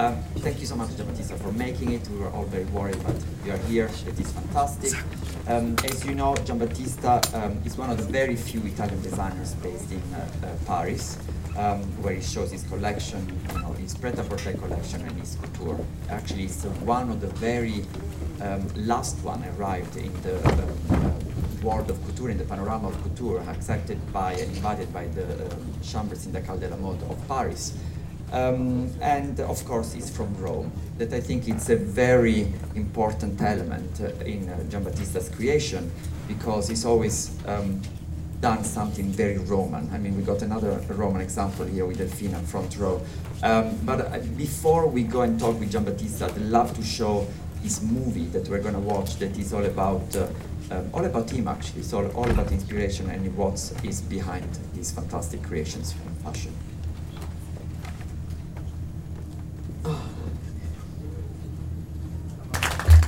Um, thank you so much, Giambattista, for making it. We were all very worried, but you are here. It is fantastic. Um, as you know, Giambattista um, is one of the very few Italian designers based in uh, uh, Paris, um, where he shows his collection, you know, his pret-a-porter collection and his couture. Actually, it's uh, one of the very um, last one arrived in the um, uh, world of couture, in the panorama of couture, accepted by and invited by the um, Chambre syndicale de la mode of Paris. Um, and of course it's from Rome. That I think it's a very important element uh, in uh, Giambattista's creation because he's always um, done something very Roman. I mean, we got another Roman example here with Delfina front row. Um, but uh, before we go and talk with Giambattista, I'd love to show his movie that we're going to watch that is all about uh, um, all about him actually. It's all, all about inspiration and what is behind these fantastic creations from fashion.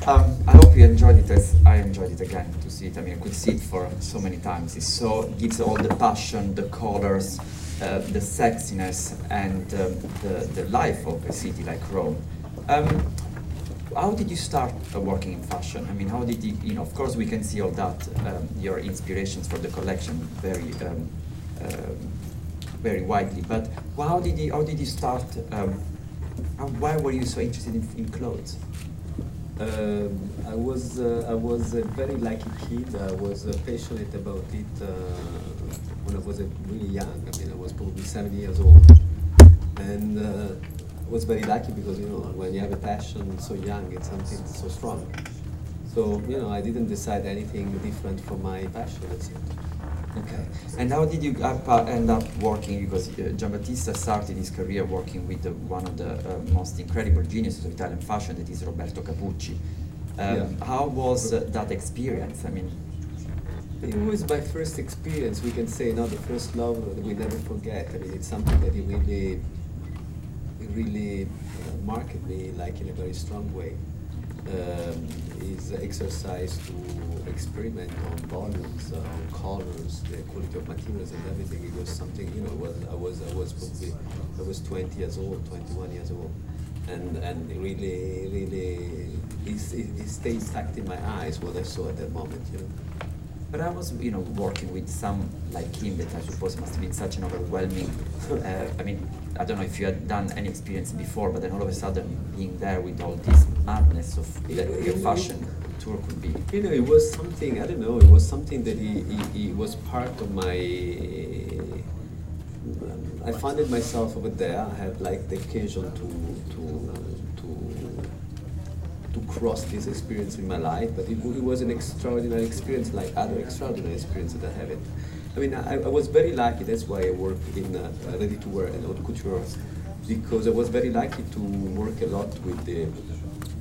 Um, I hope you enjoyed it as I enjoyed it again to see it. I mean, I could see it for so many times. It so gives all the passion, the colors, uh, the sexiness, and um, the, the life of a city like Rome. Um, how did you start uh, working in fashion? I mean, how did you, you know, of course we can see all that, um, your inspirations for the collection very, um, uh, very widely, but how did you, how did you start, um, why were you so interested in, in clothes? Um, I was uh, I was a very lucky kid. I was uh, passionate about it uh, when I was uh, really young. I mean, I was probably seven years old, and uh, I was very lucky because you know when you have a passion so young, it's something so strong. So you know, I didn't decide anything different from my passion. Okay. And how did you up, uh, end up working? Because uh, Giambattista started his career working with uh, one of the uh, most incredible geniuses of Italian fashion, that is Roberto Capucci. Um, Yeah. How was uh, that experience? I mean, It was my first experience, we can say, not the first love that we never forget. I mean, it's something that it really, it really uh, marked me like in a very strong way. Um, is exercise to experiment on volumes, uh, on colors, the quality of materials and everything. It was something, you know, was, I was, I was probably, I was 20 years old, 21 years old. And, and it really, really, it, it, it stayed stuck in my eyes what I saw at that moment, you know. but I was, you know, working with some like him that I suppose must have been such an overwhelming. Uh, I mean, I don't know if you had done any experience before, but then all of a sudden being there with all this madness of your fashion tour could be. You know, it was something, I don't know, it was something that he, he, he was part of my. I found it myself over there. I had like the occasion to, to, to, to cross this experience in my life, but it, it was an extraordinary experience, like other extraordinary experiences that I have it. I mean, I, I was very lucky, that's why I work in uh, ready to wear and haute couture, because I was very lucky to work a lot with the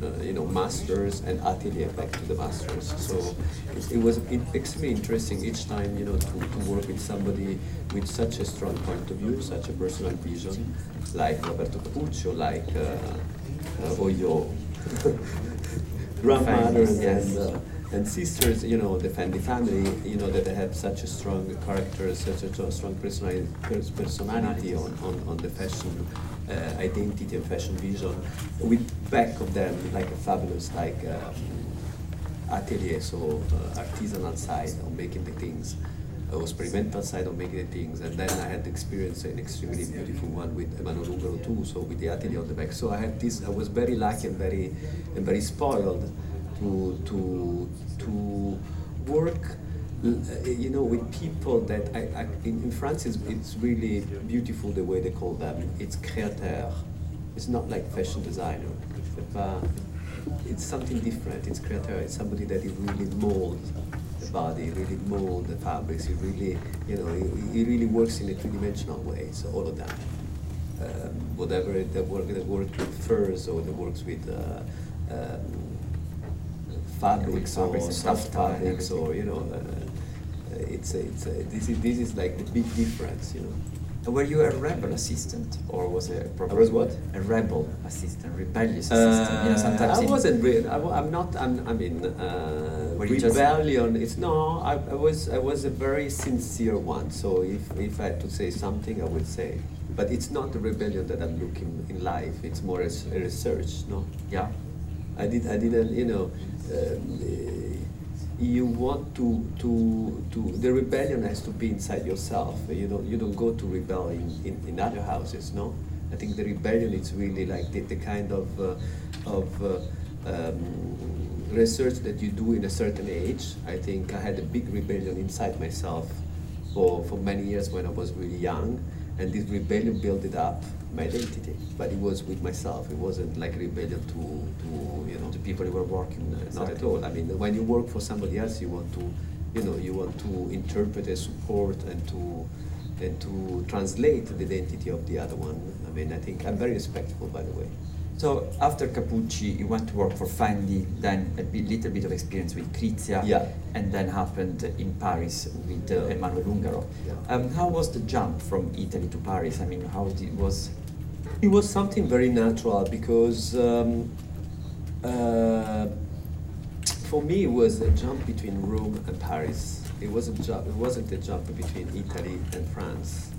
uh, you know, masters and atelier back to the masters. So it, it was it, extremely interesting each time, you know, to, to work with somebody with such a strong point of view, such a personal vision, like Roberto Capuccio, like uh, uh, Oyo, grandmothers Yes. and, uh, and sisters, you know, the family family, you know, that they have such a strong character, such a strong personality, personality on, on, on the fashion uh, identity and fashion vision, with back of them like a fabulous like uh, atelier, so uh, artisanal side of making the things, uh, experimental side of making the things, and then I had the experience an extremely beautiful one with Emmanuel Ungaro too, so with the atelier on the back. So I had this, I was very lucky and very and very spoiled to to to work uh, you know with people that I, I in, in France it's, it's really beautiful the way they call them. It's créateur it's not like fashion designer. Pas- it's something different. It's créateur it's somebody that it really molds the body really molds the fabrics. It really you know it, it really works in a three-dimensional way. So all of that um, whatever that work that work with furs or that works with uh, um, fabrics or stuffed fabrics or you know uh, uh, it's a, it's a, this is this is like the big difference you know Were you a rebel assistant, or was it? I was what? A rebel assistant, rebellious assistant. you know, sometimes Uh, I wasn't. Re- I, I'm not. I'm, I mean, uh, Were you just- rebellion. It's no. I, I was. I was a very sincere one. So if if I had to say something, I would say. But it's not the rebellion that I'm looking in life. It's more as a research. No. Yeah. I did. I didn't. You know. Um, you want to, to, to, the rebellion has to be inside yourself. You don't, you don't go to rebel in, in, in other houses, no? I think the rebellion is really like the, the kind of, uh, of uh, um, research that you do in a certain age. I think I had a big rebellion inside myself for, for many years when I was really young, and this rebellion built it up my identity. But it was with myself. It wasn't like rebellion to, to people you were working with. not at all. I mean, when you work for somebody else, you want to, you know, you want to interpret and support and to, and to translate the identity of the other one. I mean, I think I'm very respectful, by the way. So after Capucci, you went to work for Fendi, then a bit, little bit of experience with Krizia, Yeah. and then happened in Paris with uh. Emmanuel Ungaro. Yeah. Um, how was the jump from Italy to Paris? I mean, how did, it was It was something very natural because um, uh, for me it was a jump between Rome and Paris. It wasn't. It wasn't a jump between Italy and France.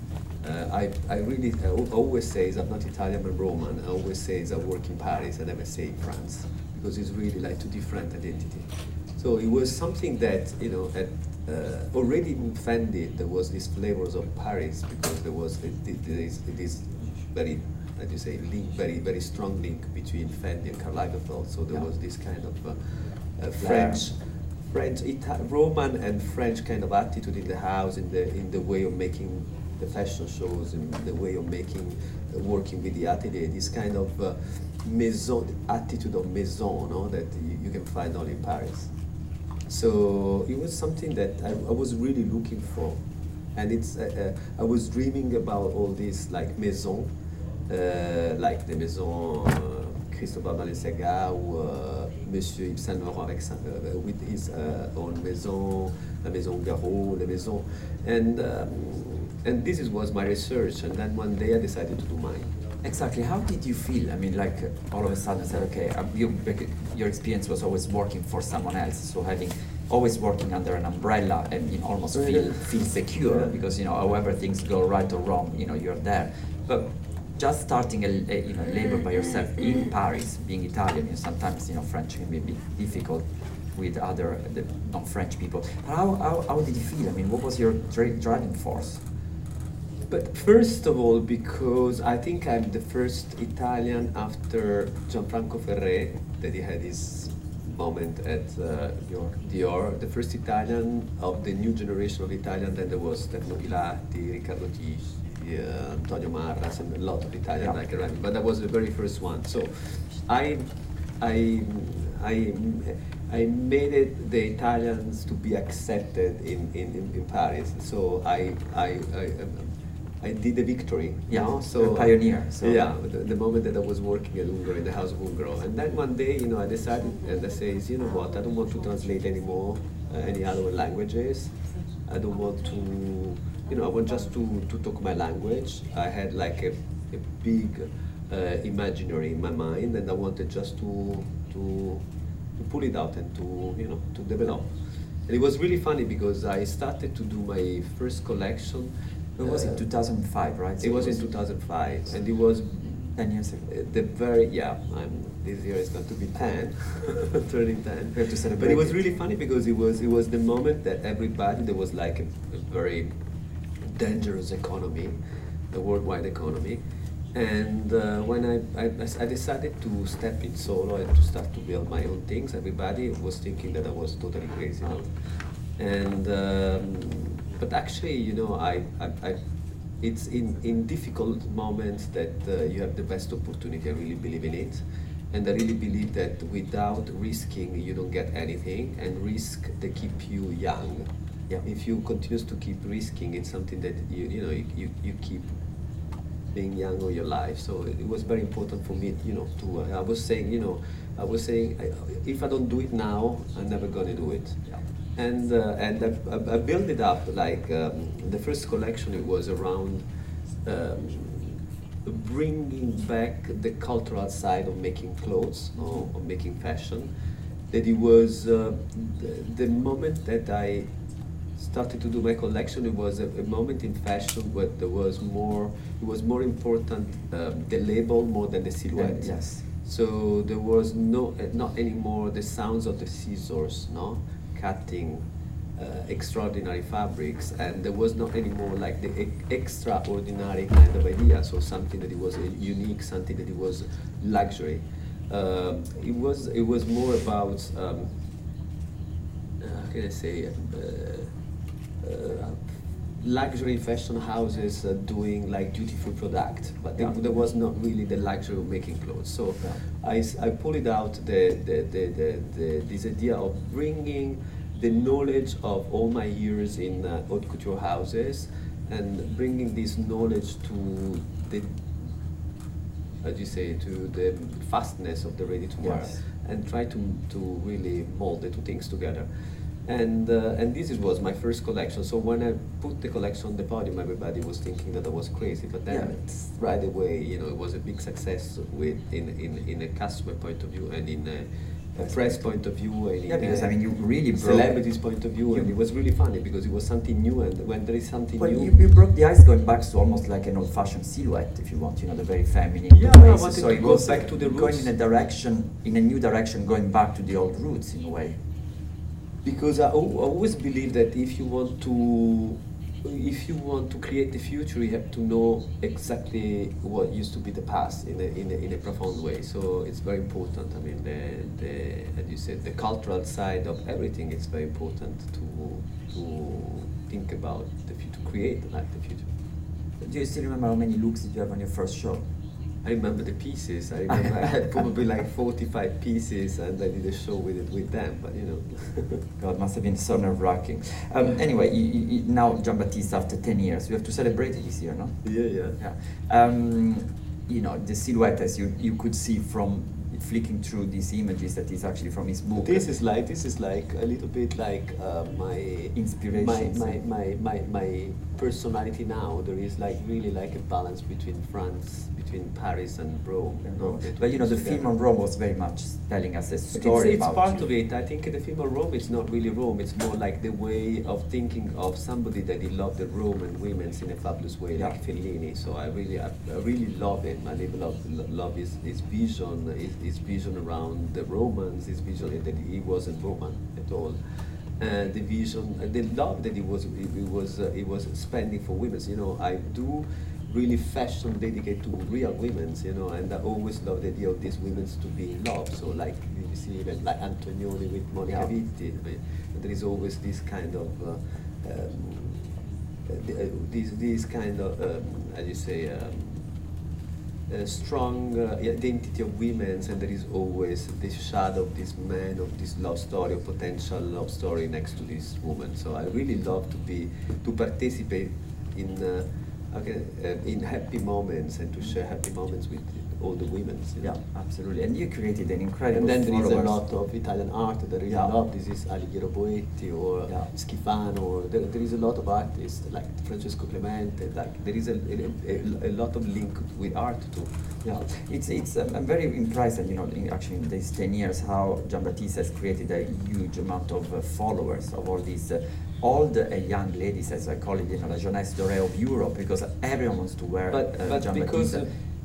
Uh, I, I really I always say I'm not Italian I'm Roman. I always say I work in Paris. I never say in France because it's really like two different identity. So it was something that you know at, uh, already in Fendi there was these flavors of Paris because there was this, this very as you say link very very strong link between Fendi and Karl Lagerfeld. So there Yeah. was this kind of uh, uh, French. French, Ita- Roman and French kind of attitude in the house, in the in the way of making the fashion shows, in the way of making, uh, working with the atelier. This kind of uh, maison attitude of maison, no, that you, you can find only in Paris. So it was something that I, I was really looking for, and it's uh, uh, I was dreaming about all this like maison, uh, like the maison uh, Cristóbal Balenciaga or uh, Monsieur Yves Saint Laurent avec sa- uh, with his own maison, la maison Garot, la maison, and um, and this is, was my research. And then one day I decided to do mine. exactly how did you feel? I mean, like all of a sudden, I said, okay, um, you, your experience was always working for someone else, so having always working under an umbrella and you know, almost feel feel secure because you know however things go right or wrong, you know you're there. But just starting a, a you know label by yourself in Paris, being Italian, sometimes you know French can be a bit difficult with other the non-French people. How, how how did you feel? I mean, what was your dri- driving force? But first of all, because I think I'm the first Italian after Gianfranco Ferré, that he had his moment at uh, Dior. Dior, the first Italian of the new generation of Italian. Then there was Stefano Pilati, Riccardo Tisci, uh, Antonio Marras, and a lot of Italian Yeah. like around. But that was the very first one. So I, I, I, I made it the Italians to be accepted in, in, in, Paris. So I, I, I, I did the victory. Yeah, no? you're so a pioneer, so- yeah, the, the moment that I was working at Ungaro in the house of Ungaro, and then one day, you know, I decided and I says, you know what, I don't want to translate anymore uh, any other languages. I don't want to, you know, I want just to, to talk my language. I had like a, a big uh, imaginary in my mind, and I wanted just to to to pull it out and to you know to develop. And it was really funny because I started to do my first collection. It was in uh, 2005, right? So it was in 2005, and it was 10 years ago. uh, the very yeah. I'm, this year is going to be 10, turning 10. We have to celebrate But it was really funny because it was it was the moment that everybody there was like a, a very dangerous economy, the worldwide economy. And uh, when I, I, I decided to step in solo and to start to build my own things, everybody was thinking that I was totally crazy. No? And um, but actually, you know, I, I, I it's in, in difficult moments that uh, you have the best opportunity. I really believe in it. And I really believe that without risking, you don't get anything. And risk, they keep you young. Yeah. If you continue to keep risking, it's something that you, you know, you, you, keep being young all your life. So it was very important for me, you know, to, uh, I was saying, you know, I was saying, I- if I don't do it now, I'm never gonna do it. Yeah. And, uh, and I, I- built it up, like, um, the first collection, it was around um, bringing back the cultural side of making clothes or, of making fashion. That it was uh, the, the moment that I started to do my collection, it was a, a, moment in fashion where there was more, it was more important um, the label more than the silhouette. yes. So there was no, uh, not anymore the sounds of the scissors, no, cutting uh, extraordinary fabrics, and there was not anymore like the e extraordinary kind of idea. So something that it was unique, something that it was luxury. Uh, it was it was more about um, uh, how can I say uh, luxury fashion houses uh, doing like free product, but yeah. there was not really the luxury of making clothes. So yeah. I, I pulled out the, the, the, the, the, this idea of bringing the knowledge of all my years in uh, haute couture houses and bringing this knowledge to the as you say to the fastness of the ready to wear yes. and try to, to really mold the two things together and uh, and this was my first collection. So when I put the collection on the podium, everybody was thinking that I was crazy. But then yeah. right away, you know, it was a big success with in in, in a customer point of view and in a, a press point of view and yeah, because I mean, you really celebrities point of view, and it was really funny because it was something new, and when there is something well, new, you, you broke the ice going back to almost like an old-fashioned silhouette, if you want, you know, the very feminine. Yeah, I wanted so to go back to the roots. Going in a direction, in a new direction, going back to the old roots in a way because I, always believe that if you want to if you want to create the future, you have to know exactly what used to be the past in a, in a, in a profound way. So it's very important. I mean, the, the, as you said, the cultural side of everything is very important to, to think about the future, to create like the future. Do you still remember how many looks did you have on your first show? I remember the pieces. I remember I had probably like 45 pieces and I did a show with it with them, but you know. God, must have been so nerve wracking. Um, anyway, you, you, now Giambattista after 10 years, you have to celebrate it this year, no? Yeah, yeah. yeah. Um, you know, the silhouette as you, you could see from flicking through these images that is actually from his book. This is like this is like a little bit like uh, my inspiration. My, my, my, my, my personality now. There is like really like a balance between France, between Paris and Rome. And Rome. But you know, the together. film on Rome was very much telling us a story it's, it's part you. of it. I think the film on Rome is not really Rome. It's more like the way of thinking of somebody that he loved the Roman women in a fabulous way, yeah. like Fellini. So I really, I, I really love him. I really love, love his, his vision, his, his vision around the Romans, his vision that he wasn't Roman at all. And the vision, the love that he was, he was, uh, he was spending for women. You know, I do really fashion dedicated to real women, you know, and I always love the idea of these women to be in love. So like you see even like Antonioni with Monica yeah. Vitti, there is always this kind of uh, um, uh, uh this this kind of um, how do you say um, a strong uh, identity of women, and there is always this shadow of this man, of this love story, or potential love story next to this woman. So I really love to be to participate in uh, okay, uh, in happy moments and to share happy moments with all the women. Yeah, absolutely. And you created an incredible. And then there is a lot of Italian art. There is yeah. a lot. This is Alighiero Boetti or yeah. Schifano. There, there is a lot of artists like Francesco Clemente. Like there is a, a, a, lot of link with art too. Yeah, it's it's. Um, I'm very impressed, and you know, in, actually in these ten years, how Giambattista has created a huge amount of uh, followers of all these. Uh, all the uh, young ladies, as I call it, you know, la jeunesse dorée of Europe, because everyone wants to wear but, uh, but because,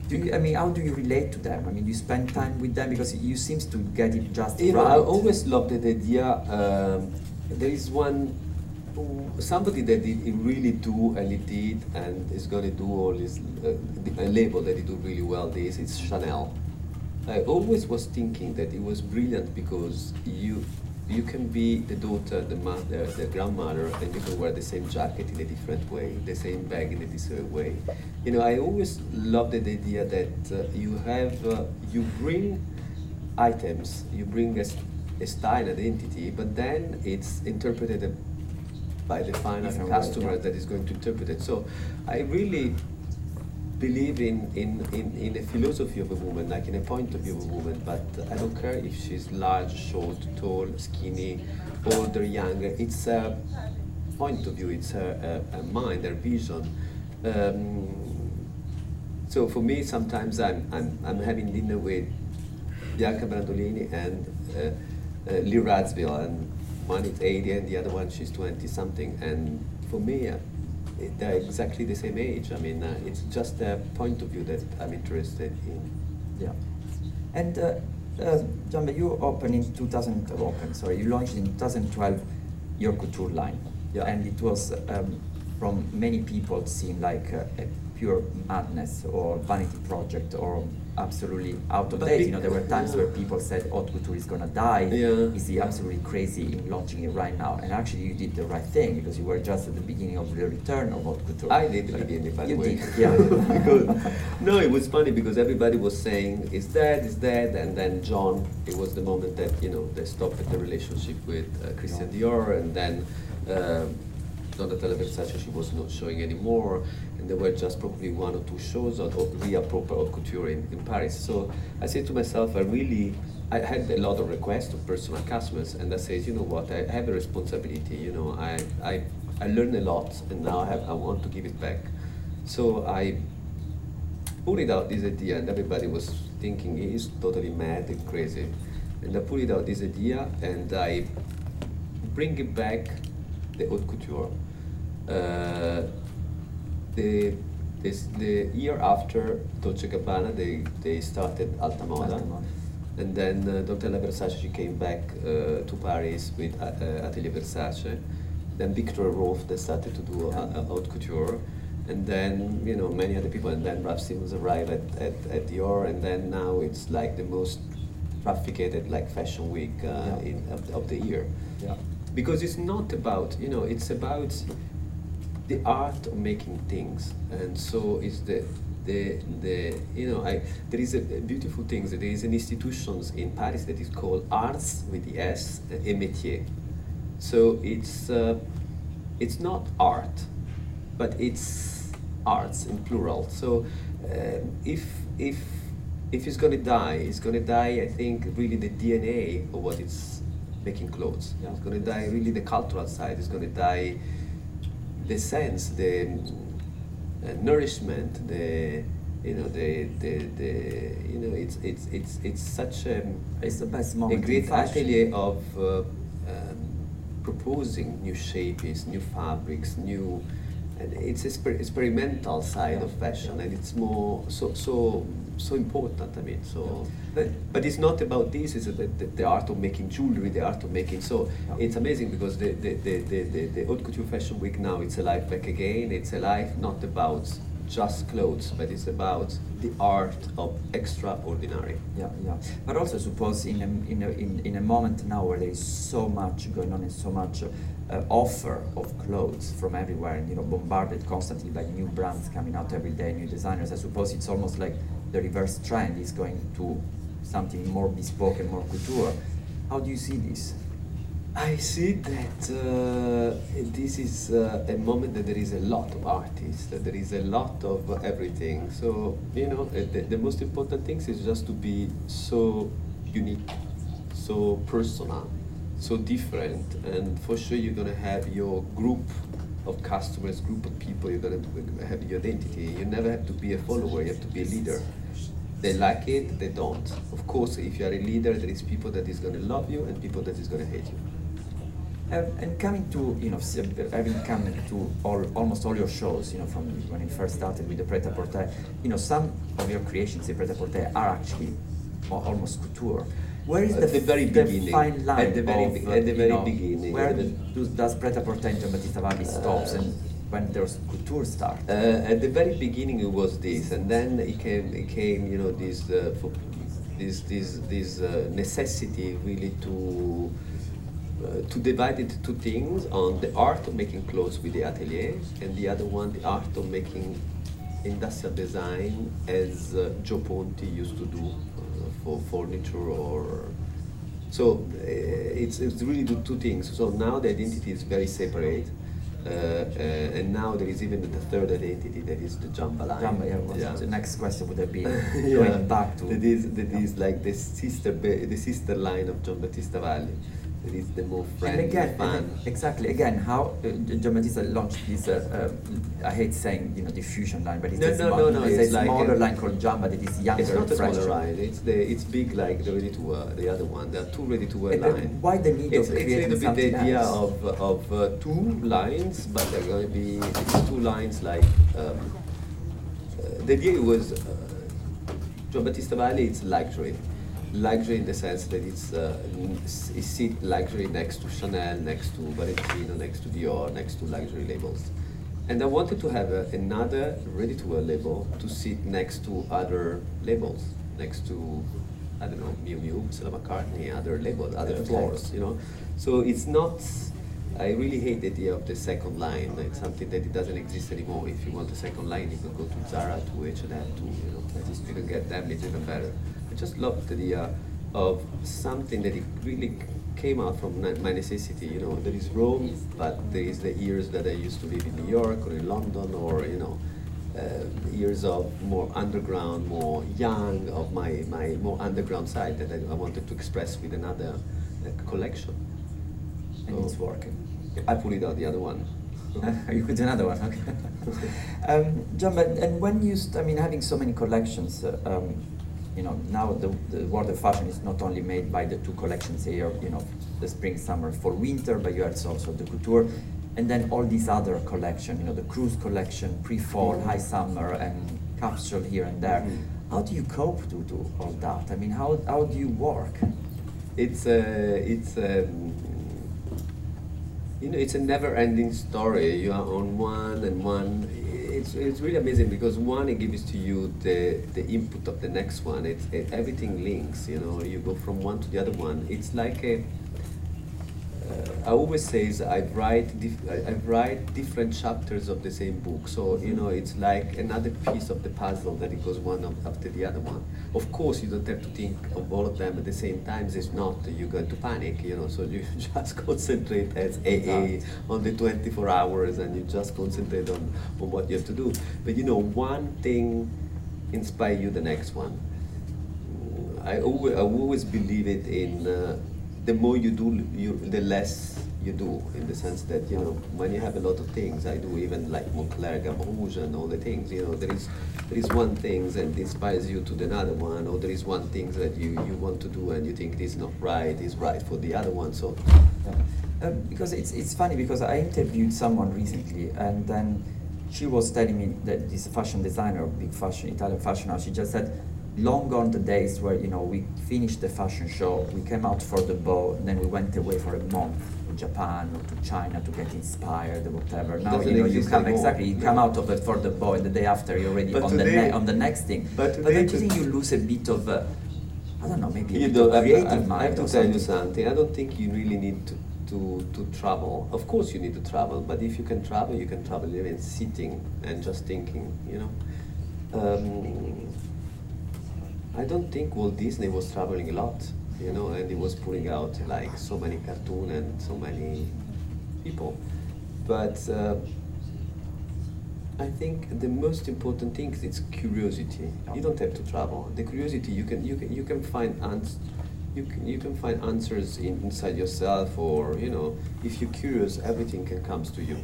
do you, I mean, how do you relate to them? I mean, you spend time with them because you seems to get it just you right. Know, I always loved the idea. Um, there is one somebody that did really do and he did and is going to do all this uh, a label that he do really well. This it's Chanel. I always was thinking that it was brilliant because you you can be the daughter, the mother, the grandmother, and you can wear the same jacket in a different way, the same bag in a different way. You know, I always loved the idea that uh, you have, uh, you bring items, you bring a, a, style identity, but then it's interpreted by the final customer that is going to interpret it. So I really believe in, in, in, in a philosophy of a woman, like in a point of view of a woman, but I don't care if she's large, short, tall, skinny, older, younger. It's a point of view, it's a mind, a vision. Um, So for me, sometimes I'm, I'm, I'm having dinner with Bianca Brandolini and uh, uh, Lee Radziwill, and one is 80 and the other one she's 20 something. And for me, uh, they're exactly the same age. I mean, uh, it's just a point of view that I'm interested in. Yeah. And uh, uh, you opened in 2000, open, sorry, you launched in 2012 your couture line. Yeah. And it was, um, from many people, seemed like a, a pure madness or vanity project or absolutely out of But date. You know, there were times yeah. where people said haute couture is gonna die. Yeah. Is he absolutely crazy in launching it right now? And actually, you did the right thing because you were just at the beginning of the return of haute couture. I did the beginning, by the way. Did, yeah. because, no, it was funny because everybody was saying it's dead, it's dead, and then John, it was the moment that you know they stopped the relationship with uh, Christian Dior, and then uh, Donatella Versace she was not showing anymore, and there were just probably one or two shows of real proper haute couture in, in Paris. So I said to myself, I really. I had a lot of requests of personal customers, and I said, you know what, I have a responsibility. You know, I, I, I learned a lot, and now I have, I want to give it back. So I it out this idea, and everybody was thinking he's totally mad and crazy. And I it out this idea, and I bring it back the haute couture. Uh, the this, the year after Dolce Gabbana, they, they started Alta Moda. Alta Moda. And then uh, Donatella Versace she came back uh, to Paris with uh, uh, Atelier Versace. Then Viktor Rolf they started to do uh, haute couture. And then, you know, many other people. And then Raf Simons arrived at, at, at Dior. And then now it's like the most trafficked like fashion week uh, Yeah. in, of, of the year yeah. because it's not about you know it's about the art of making things. And so it's the the the you know I there is a, beautiful thing that there is an institutions in Paris that is called Arts with the S uh, et métier. So it's uh, it's not art but it's arts in plural. So um, if if if it's gonna die it's gonna die I think really the DNA of what it's making clothes. Yeah. it's gonna die really the cultural side it's gonna die the sense, the uh, nourishment, the you know the, the the you know it's it's it's it's such a, It's the best moment in great atelier of uh, um, proposing new shapes, new fabrics, new and it's exper- experimental side of fashion and it's more so so so important I mean so But- but it's not about this it's about the, the art of making jewelry the art of making so it's amazing because the the, the, the, the, the haute couture fashion week now it's alive back again it's alive not about just clothes but it's about the art of extraordinary Yeah, yeah. But also, suppose in a, in, a, in, in a moment now where there is so much going on and so much uh, offer of clothes from everywhere, and you know, bombarded constantly by new brands coming out every day, new designers. I suppose it's almost like the reverse trend is going to something more bespoke and more couture. How do you see this? I see that uh, this is uh, a moment that there is a lot of artists, that there is a lot of everything. So, you know, uh, the, the most important thing is just to be so unique, so personal, so different. And for sure, you're going to have your group of customers, group of people, you're going to have your identity. You never have to be a follower, you have to be a leader. They like it, they don't. Of course, if you are a leader, there is people that is going to love you and people that is going to hate you. And coming to, you know, having come to all, almost all your shows, you know, from when you first started with the Pret-a-Porter, you know, some of your creations in Pret-a-Porter are actually almost couture. Where is the, the very the beginning. fine line At the very of, uh, at the very know, beginning. Where the- do, does Pret-a-Porter and Giambattista Valli stops and when there's couture start? Uh, at the very beginning, it was this, and then it came, it came, you know, this, uh, this, this, this uh, necessity really to to divide it two things on the art of making clothes with the atelier, and the other one, the art of making industrial design, as uh, Gio Ponti used to do uh, for furniture or. So uh, it's, it's really the two things. So now the identity is very separate. Uh, uh, and now there is even the third identity that is the Giamba line. Giamba, yeah, the next question would have been Yeah. going back to. that is that is like the sister the sister line of Giambattista Valli. That is the more And friendly, again, fun. and exactly. Again, how uh, Giambattista launched this. Uh, uh, I hate saying you know diffusion line, but it's No, a, no, small, no, no, it's it's a like smaller a- line called Giamba that is younger It's not a smaller line. It's the it's big like the ready to wear. The other one. There are two ready to wear lines. why the need it's, of it's a creating little bit the idea else? of of uh, two lines, but they're going to be it's two lines like. Um, uh, the idea was uh, Giambattista Valli. It's luxury, luxury in the sense that it's uh, n- s- it's sit luxury next to Chanel, next to Valentino, next to Dior, next to luxury labels. And I wanted to have uh, another ready-to-wear label to sit next to other labels, next to I don't know Miu Miu, Stella McCartney, other labels, other Okay. floors, you know. So it's not. I really hate the idea of the second line. It's something that it doesn't exist anymore. If you want a second line, you can go to Zara, to H&M, to you know, you can get them. It's even better. Just love the idea of something that it really came out from my necessity. You know, there is Rome, but there is the years that I used to live in New York or in London, or you know, uh, years of more underground, more young, of my, my more underground side that I, I wanted to express with another uh, collection. and it's working. I pulled it on the other one. you could do another one, okay. um, John, but and when you, st- I mean, having so many collections, uh, um, you know, now the, the world of fashion is not only made by the two collections here, you know, the spring, summer, fall, winter, but you have also the couture, and then all these other collection, you know, the cruise collection, pre-fall, high summer, and capsule here and there. Mhm. How do you cope to do all that? I mean, how, how do you work? It's a, it's um, you know, it's a never-ending story. You are on one and one. It's, it's really amazing because one it gives to you the, the input of the next one. It's it, everything links. You know, you go from one to the other one. It's like a. Uh, I always say is I write I write different chapters of the same book. So you know, it's like another piece of the puzzle that it goes one after the other one. Of course, you don't have to think of all of them at the same time. It's not you're going to panic. You know, so you just concentrate as AA on the 24 hours, and you just concentrate on, on what you have to do. But you know, one thing inspire you the next one. I always, I always believe it in uh, the more you do, you, the less you do, in the sense that, you know, when you have a lot of things, I do even like Moncler, Gamme and all the things, you know, there is, there is one thing that inspires you to the another one, or there is one thing that you, you want to do and you think this is not right, is right for the other one, so. Um, because it's, it's funny because I interviewed someone recently and then she was telling me that this fashion designer, big fashion, Italian fashion she just said, long gone the days where, you know, we finished the fashion show, we came out for the ball, and then we went away for a month to Japan or to China to get inspired or whatever. Now, you know, you come, anymore. exactly, you come out of it for the ball, and the day after you're already But on, the ne- on the next thing. but but don't you think you lose a bit of, uh, I don't know, maybe You don't, I, creative I, I mind have to tell something? you something. I don't think you really need to, to, to travel. Of course, you need to travel, but if you can travel, you can travel even sitting and just thinking, you know. Um, I don't think Walt Disney was traveling a lot, you know, and he was putting out like so many cartoon and so many people. But uh, I think the most important thing is curiosity. You don't have to travel. The curiosity you can you can you can find ans- you can, you can find answers in, inside yourself, or you know, if you're curious, everything can comes to you.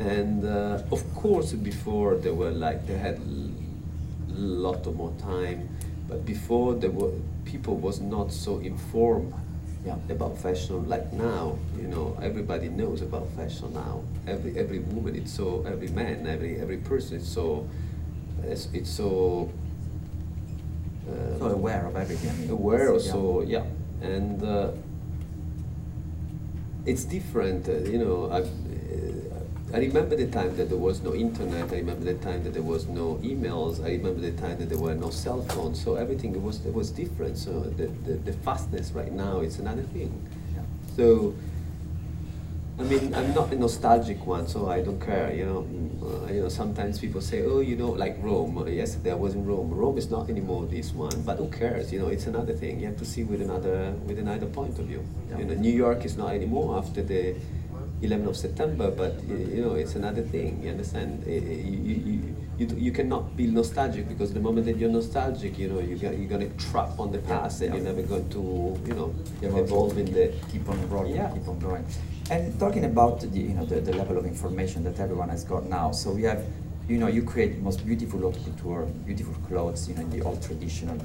And uh, of course, before they were like they had l- lot of more time, but before there were people was not so informed Yeah. about fashion like now. You know, everybody knows about fashion now. Every every woman, it's so every man, every every person, it's so it's, it's so. Uh, so aware of everything. I mean, aware yeah. also yeah and uh, it's different uh, you know I, uh, I remember the time that there was no internet I remember the time that there was no emails I remember the time that there were no cell phones so everything was it was different so the, the, the fastness right now is another thing Yeah. so I mean, I'm not a nostalgic one, so I don't care. You know, uh, you know. Sometimes people say, "Oh, you know, like Rome. Uh, Yesterday I was in Rome. Rome is not anymore this one, but who cares? You know, it's another thing. You have to see with another with another point of view. Yeah. You know, New York is not anymore after the 11th of September, but you know, it's another thing. You understand? Eh, eh, I- I- you- you- you, you cannot be nostalgic because the moment that you're nostalgic, you know, you get, you're gonna trap on the past and yeah. you're never going to, you know, Yeah, evolve in the. keep on growing, Yeah. keep on growing. And talking about the, you know, the, the level of information that everyone has got now, so we have, you know, you create the most beautiful haute couture, beautiful clothes, you know, in the old traditional.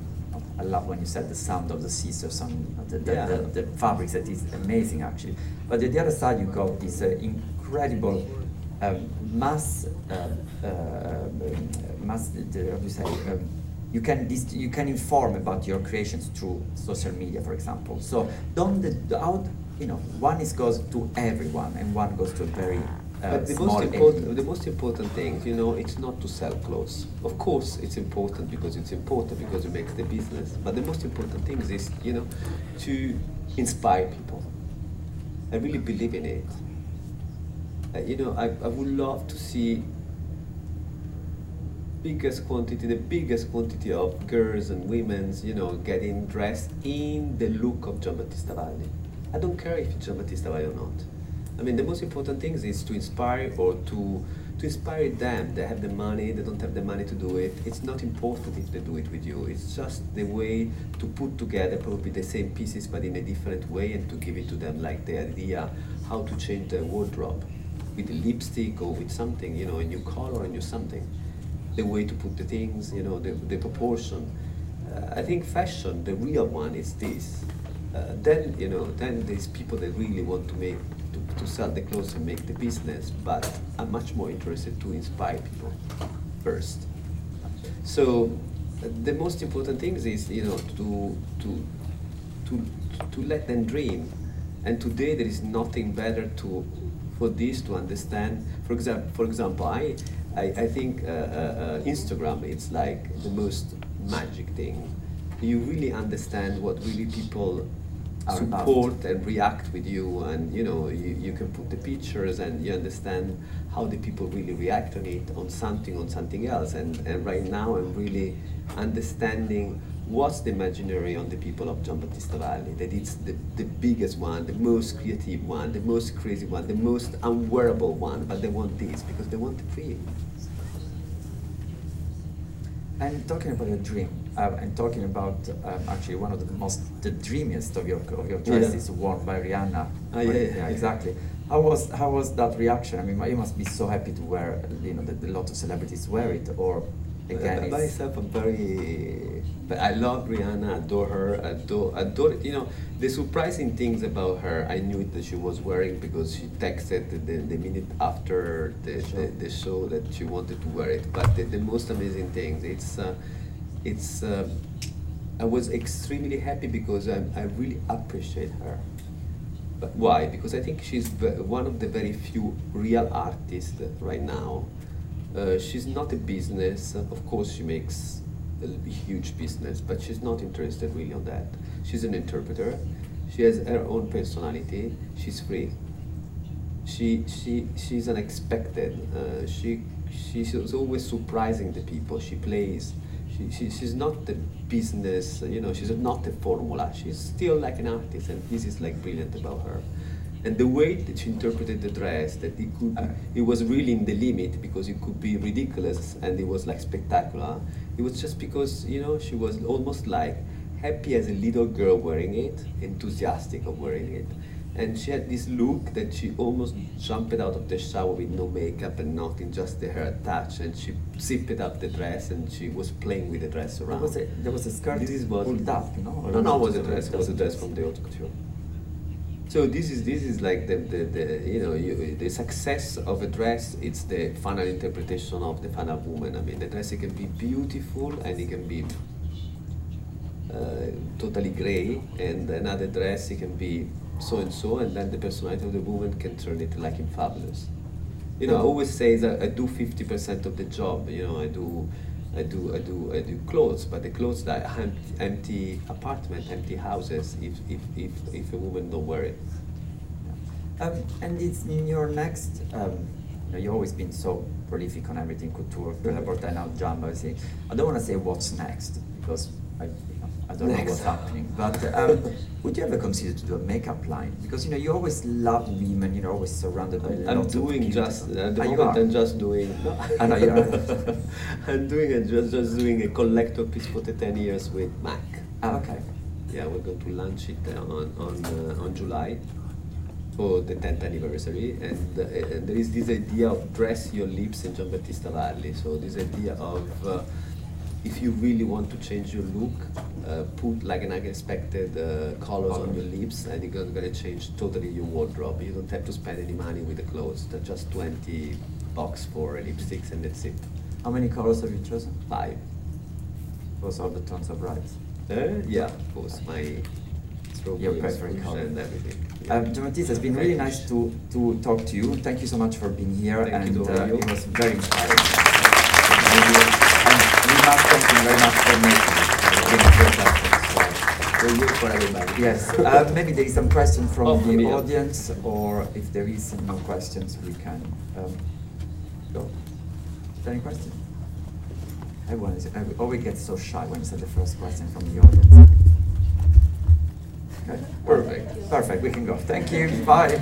I love when you said the sound of the scissors on you the, the, Yeah. the, the fabrics. That is amazing, actually. But on the other side, you got this uh, incredible um, mass, uh, uh, um, mass. The, how do you say? Um, you can you can inform about your creations through social media, for example. So don't the, the out you know one is goes to everyone and one goes to a very uh, But the most important, the most important thing, you know, it's not to sell clothes. Of course, it's important because it's important because it makes the business. But the most important thing is, you know, to inspire people. I really believe in it. Uh, you know, I, I would love to see biggest quantity, the biggest quantity of girls and women's, you know, getting dressed in the look of Giambattista Valli. I don't care if it's Giambattista Valli or not. I mean, the most important thing is to inspire or to to inspire them. They have the money, they don't have the money to do it. It's not important if they do it with you. It's just the way to put together probably the same pieces but in a different way and to give it to them like the idea how to change their wardrobe with a lipstick or with something, you know, a new color, a new something. The way to put the things, you know, the, the proportion. Uh, I think fashion, the real one is this. Uh, then, you know, then there's people that really want to make, to, sell the clothes and make the business, but I'm much more interested to inspire people first. So the most important thing is, you know, to, to, to, to let them dream. And today there is nothing better to, for this to understand. For example, for example, I, I, I think uh, uh, uh, Instagram it's like the most magic thing. You really understand what really people. Support and react with you, and you know you, you can put the pictures and you understand how the people really react on it, on something, on something else. And, and right now I'm really understanding what's the imaginary on the people of Giambattista Valli, that it's the, the biggest one, the most creative one, the most crazy one, the most unwearable one, but they want this because they want to feel. And talking about your dream, uh, and talking about um, actually one of the most the dreamiest of your of your dresses worn by Rihanna. Ah, yeah, yeah, yeah. exactly. How was how was that reaction? I mean, you must be so happy to wear, you know, that a lot of celebrities wear it, or Uh, by it's- myself, I'm very. But I love Rihanna, adore her, adore, adore. You know, the surprising things about her, I knew that she was wearing because she texted the, the, the minute after the, the, the show that she wanted to wear it. But the, the most amazing things, it's, uh, it's. Uh, I was extremely happy because I, I really appreciate her. But why? Because I think she's one of the very few real artists right now. Uh, she's not a business. Of course, she makes a huge business, but she's not interested really on that. She's an interpreter. She has her own personality. She's free. She she she's unexpected. Uh, she she's always surprising the people. She plays. She, she, she's not the business, you know, she's not the formula. She's still like an artist, and this is like brilliant about her. And the way that she interpreted the dress, that it could, uh-huh. it was really in the limit because it could be ridiculous and it was like spectacular. It was just because you know she was almost like happy as a little girl wearing it, enthusiastic of wearing it. And she had this look that she almost jumped out of the shower with no makeup and nothing, just the hair attached. And she zipped up the dress and she was playing with the dress there around. was a there was a skirt This is what- pulled up, no? No, no, it was a dress. It was a dress from the haute couture. So this is this is like the, the, the you know you, the success of a dress. It's the final interpretation of the final woman. I mean, the dress it can be beautiful and it can be uh, totally grey, and another dress it can be so and so, and then the personality of the woman can turn it like in fabulous. You know, I always say that I do fifty percent of the job. You know, I do. I do, I do, I do clothes, but the clothes that empty, apartment, empty houses. If, if, if, if a woman don't wear it, Um, and it's in your next. Um, you know, you've always been so prolific on everything couture, Bella now Giamba. I I don't want to say what's next because I, I don't know what's happening. But um, would you ever consider to do a makeup line? Because you know you always love women. You know, always surrounded by I'm doing just at the Ah, moment. I'm just doing. I know, you're- I'm doing a, just just doing a collector piece for the ten years with MAC. Ah, okay. Yeah, we're going to launch it uh, on on uh, on July for the 10th anniversary, and uh, there is this idea of dress your lips in Giambattista Valli. So this idea of uh, if you really want to change your look, uh, put like an unexpected uh, colors on your lips, and it's gonna change totally your wardrobe. You don't have to spend any money with the clothes. They're just 20 bucks for lipsticks, and that's it. How many colors have you chosen? Five. Those are the tones of brights. Uh, yeah, of course, my rouge color. and everything. Um, Giambattista, it's been really nice to, to talk to you. Thank you so much for being here, Thank you and all uh, you. it was very inspiring. And we must thank you very much for making it. It's been a great effort, For you, for everybody. Yes, uh, maybe there is some question from Oh, the audience, or if there is no questions, we can um, go. Any question? Everyone is, I always get so shy when you say the first question from the audience. Okay, perfect. Perfect, we can go. Thank you, bye.